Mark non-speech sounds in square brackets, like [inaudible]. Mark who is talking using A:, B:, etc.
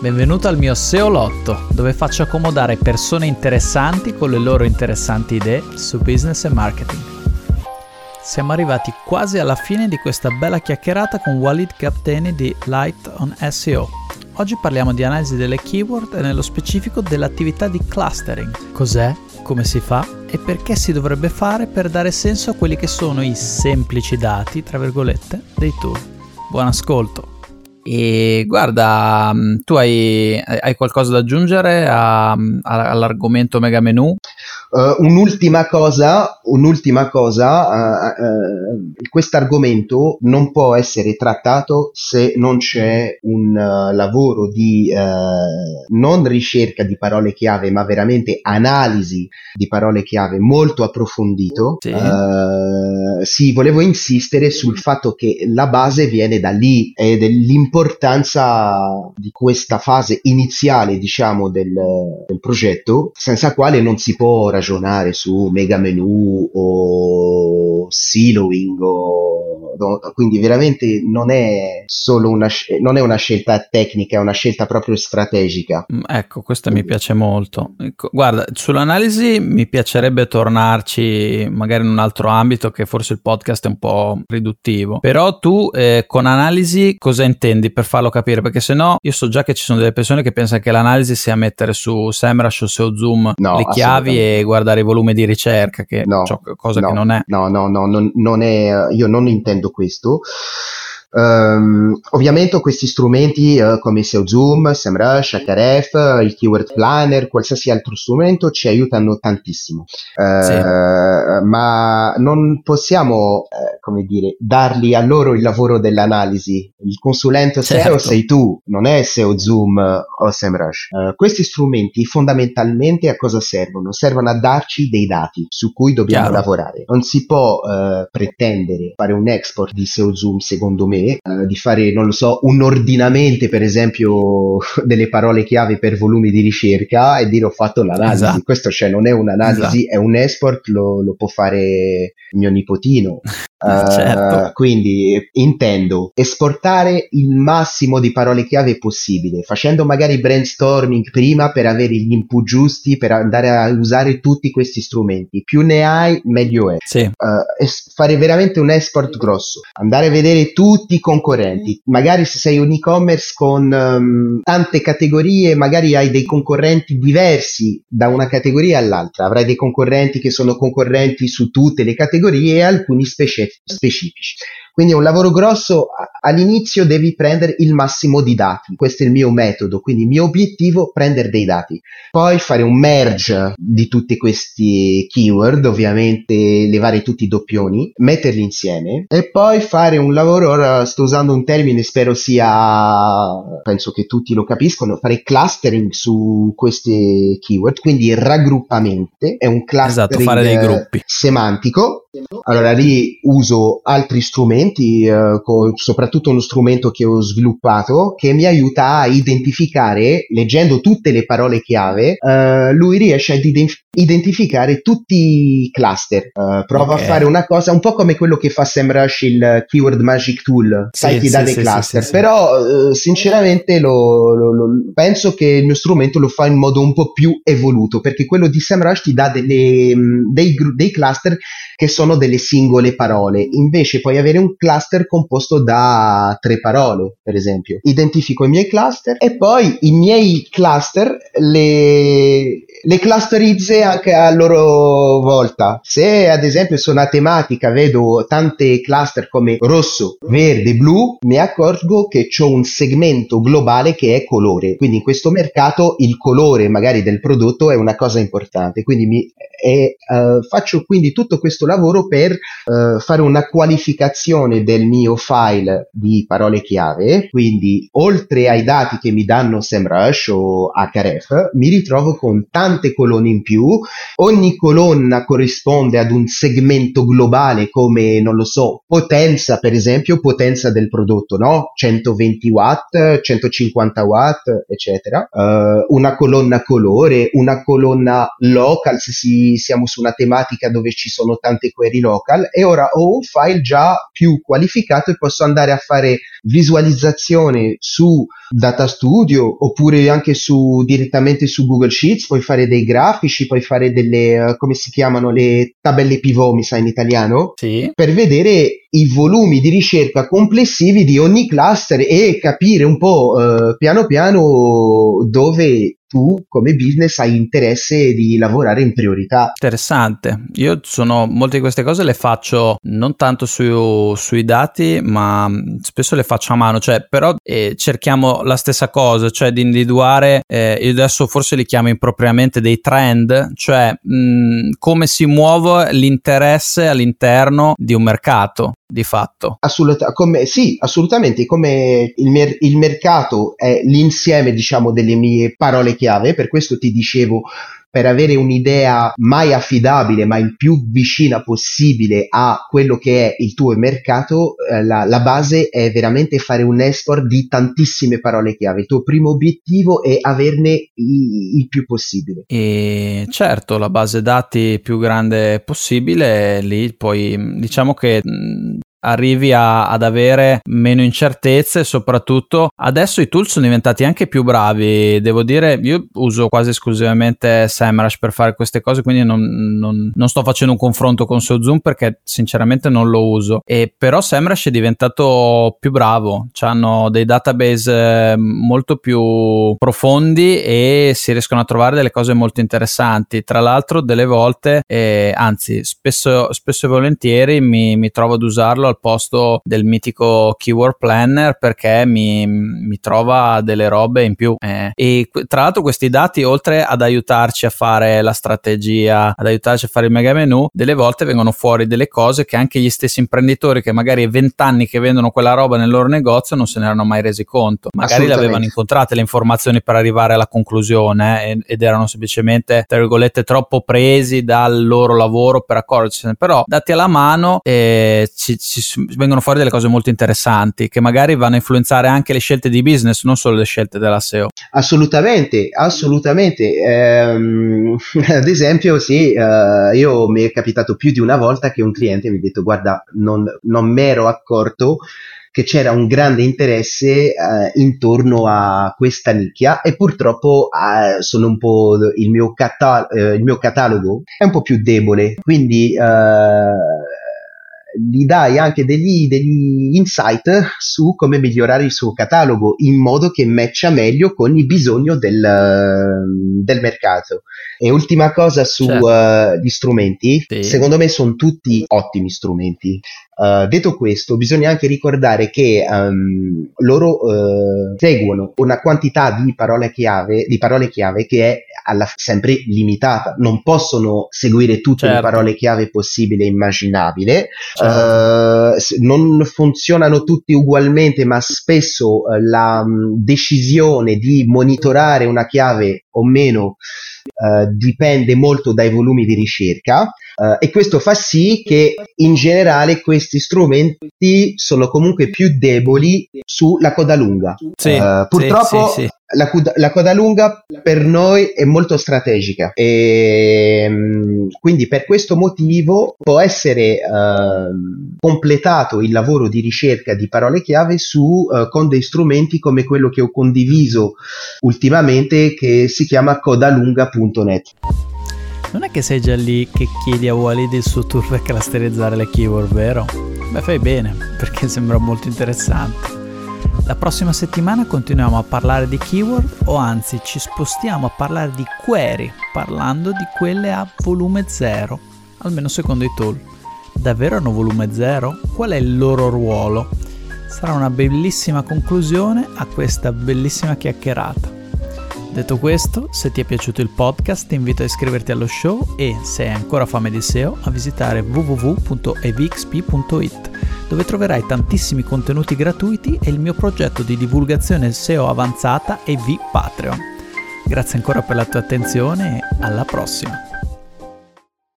A: benvenuto al mio SEO Lotto, dove faccio accomodare persone interessanti con le loro interessanti idee su business e marketing. Siamo arrivati quasi alla fine di questa bella chiacchierata con Walid Kapteni di Light on SEO. Oggi parliamo di analisi delle keyword e nello specifico dell'attività di clustering. Cos'è, come si fa e perché si dovrebbe fare per dare senso a quelli che sono i semplici dati, tra virgolette, dei tool. Buon ascolto! E guarda, mm, tu hai, hai qualcosa da aggiungere a, a, all'argomento mega menu?
B: Uh, un'ultima cosa, un'ultima cosa uh, uh, questo argomento non può essere trattato se non c'è un lavoro di non ricerca di parole chiave, ma veramente analisi di parole chiave molto approfondito. Sì. sì, volevo insistere sul fatto che la base viene da lì e dell'importanza di questa fase iniziale, diciamo, del, del progetto, senza quale non si può ragionare su mega menu o siloing o, quindi veramente non è solo una, non è una scelta tecnica, è una scelta proprio strategica.
A: Mm, ecco, questa mi piace molto. Ecco, guarda, sull'analisi mi piacerebbe tornarci magari in un altro ambito che forse il podcast è un po' riduttivo, però tu eh, con analisi cosa intendi per farlo capire? Perché se no io so già che ci sono delle persone che pensano che l'analisi sia mettere su SEMrush o SEO Zoom no, le chiavi e guardare i volumi di ricerca, che no, ciò, cosa
B: no,
A: che non è.
B: No, no, no, non, non è, io non intendo questo. Um, ovviamente questi strumenti uh, come SEO Zoom, SEMrush, HRF, il Keyword Planner, qualsiasi altro strumento ci aiutano tantissimo, uh, sì. ma non possiamo, uh, come dire, dargli a loro il lavoro dell'analisi. Il consulente certo. SEO sei tu, non è SEO Zoom o SEMrush. questi strumenti fondamentalmente a cosa servono? Servono a darci dei dati su cui dobbiamo Chiaro. lavorare. Non si può pretendere fare un export di SEO Zoom secondo me eh, di fare, non lo so, un ordinamento, per esempio, [laughs] delle parole chiave per volumi di ricerca e dire ho fatto l'analisi. Esatto. Questo cioè non è un'analisi, esatto. è un export, lo, lo può fare mio nipotino. [laughs] certo. uh, quindi intendo esportare il massimo di parole chiave possibile, facendo magari brainstorming prima per avere gli input giusti per andare a usare tutti questi strumenti. Più ne hai, meglio è. Sì. Uh, es- fare veramente un export grosso, andare a vedere tutti i concorrenti. Magari se sei un e-commerce con um, tante categorie, magari hai dei concorrenti diversi da una categoria all'altra. Avrai dei concorrenti che sono concorrenti su tutte le categorie e alcuni specie- specifici. Quindi è un lavoro grosso, all'inizio devi prendere il massimo di dati, questo è il mio metodo, quindi il mio obiettivo è prendere dei dati, poi fare un merge di tutti questi keyword, ovviamente levare tutti i doppioni, metterli insieme. E poi fare un lavoro, ora sto usando un termine, spero sia, penso che tutti lo capiscono, fare clustering su questi keyword, quindi raggruppamente, è un clustering esatto, fare dei gruppi. semantico, allora lì uso altri strumenti strumenti, eh, co- soprattutto uno strumento che ho sviluppato che mi aiuta a identificare, leggendo tutte le parole chiave, eh, lui riesce ad identificare identificare tutti i cluster. Uh, prova okay. a fare una cosa un po' come quello che fa SEMrush il Keyword Magic Tool, sai, sì, ti dà dei sì, cluster. Però, uh, sinceramente, lo, lo, lo, penso che il mio strumento lo fa in modo un po' più evoluto perché quello di SEMrush ti dà delle, mm, dei, dei cluster che sono delle singole parole. Invece puoi avere un cluster composto da tre parole, per esempio. Identifico i miei cluster e poi i miei cluster le, le clusterizzo anche a loro volta. Se ad esempio su una tematica vedo tante cluster come rosso, verde, blu, mi accorgo che ho un segmento globale che è colore. Quindi in questo mercato il colore magari del prodotto è una cosa importante. Quindi mi, e, uh, faccio quindi tutto questo lavoro per uh, fare una qualificazione del mio file di parole chiave. Quindi oltre ai dati che mi danno SEMrush o HRF, mi ritrovo con tante colonne in più. Ogni colonna corrisponde ad un segmento globale come, non lo so, potenza per esempio, potenza del prodotto, no? 120 watt, 150 watt, eccetera. Uh, una colonna colore, una colonna local se si quindi siamo su una tematica dove ci sono tante query local e ora ho un file già più qualificato e posso andare a fare visualizzazione su Data Studio oppure anche su, direttamente su Google Sheets, puoi fare dei grafici, puoi fare delle, uh, come si chiamano, le tabelle pivot, mi sa in italiano,
A: sì.
B: per vedere i volumi di ricerca complessivi di ogni cluster e capire un po' uh, piano piano dove tu come business hai interesse di lavorare in priorità.
A: Interessante. Io sono molte di queste cose le faccio non tanto su, sui dati, ma spesso le faccio a mano, cioè però eh, cerchiamo la stessa cosa, cioè di individuare, eh, io adesso forse li chiamo impropriamente dei trend, cioè mh, come si muove l'interesse all'interno di un mercato di fatto.
B: Assolut- come, sì, assolutamente, come il, mer- il mercato è l'insieme, diciamo, delle mie parole chiave, per questo ti dicevo per avere un'idea mai affidabile ma il più vicina possibile a quello che è il tuo mercato, eh, la, la, base è veramente fare un export di tantissime parole chiave. Il tuo primo obiettivo è averne i, il più possibile.
A: E certo, la base dati più grande possibile, lì poi diciamo che arrivi a, ad avere meno incertezze soprattutto adesso i tool sono diventati anche più bravi. Devo dire io uso quasi esclusivamente SEMrush per fare queste cose quindi non, non, non sto facendo un confronto con SoZoom perché sinceramente non lo uso. E però SEMrush è diventato più bravo hanno dei database eh, molto più profondi e si riescono a trovare delle cose molto interessanti. Tra l'altro delle volte eh, anzi spesso, spesso e volentieri mi, mi trovo ad usarlo al posto del mitico keyword planner perché mi, mi trova delle robe in più. Eh, e tra l'altro questi dati, oltre ad aiutarci a fare la strategia, ad aiutarci a fare il mega menu, delle volte vengono fuori delle cose che anche gli stessi imprenditori che magari è vent'anni che vendono quella roba nel loro negozio non se ne erano mai resi conto. Magari le avevano incontrate le informazioni per arrivare alla conclusione eh, ed erano semplicemente, tra virgolette, troppo presi dal loro lavoro per accorgersene. Però dati alla mano eh, ci, ci vengono fuori delle cose molto interessanti che magari vanno a influenzare anche le scelte di business, non solo le scelte della SEO.
B: Assolutamente, assolutamente. Ehm, [laughs] ad esempio, sì, eh, io mi è capitato più di una volta che un cliente mi ha detto guarda, non, non mi ero accorto che c'era un grande interesse eh, intorno a questa nicchia e purtroppo eh, sono un po' il mio, cata- eh, il mio catalogo è un po' più debole quindi eh, gli dai anche degli, degli, insight su come migliorare il suo catalogo in modo che matcha meglio con il bisogno del, del mercato. E ultima cosa sugli certo. uh, strumenti, sì. secondo me sono tutti ottimi strumenti. Uh, detto questo, bisogna anche ricordare che um, loro uh, seguono una quantità di parole chiave, di parole chiave che è alla, sempre limitata. Non possono seguire tutte certo. le parole chiave possibili e immaginabile. Certo. Uh, non funzionano tutti ugualmente, ma spesso la um, decisione di monitorare una chiave o meno Uh, dipende molto dai volumi di ricerca uh, e questo fa sì che in generale questi strumenti sono comunque più deboli sulla coda lunga.
A: Sì, uh,
B: purtroppo
A: sì, sì,
B: la, coda, la, coda lunga per noi è molto strategica e um, quindi per questo motivo può essere uh, completato il lavoro di ricerca di parole chiave su, uh, con dei strumenti come quello che ho condiviso ultimamente che si chiama codalunga.net.
A: Non è che sei già lì che chiedi a Walid il suo tour [laughs] per clusterizzare le keyword, vero? Beh, fai bene, perché sembra molto interessante. La prossima settimana continuiamo a parlare di keyword o anzi ci spostiamo a parlare di query parlando di quelle a volume 0, almeno secondo i tool. Davvero hanno volume 0? Qual è il loro ruolo? Sarà una bellissima conclusione a questa bellissima chiacchierata. Detto questo, se ti è piaciuto il podcast ti invito a iscriverti allo show e, se hai ancora fame di SEO, a visitare www.evxp.it dove troverai tantissimi contenuti gratuiti e il mio progetto di divulgazione SEO avanzata e V Patreon. Grazie ancora per la tua attenzione e alla prossima!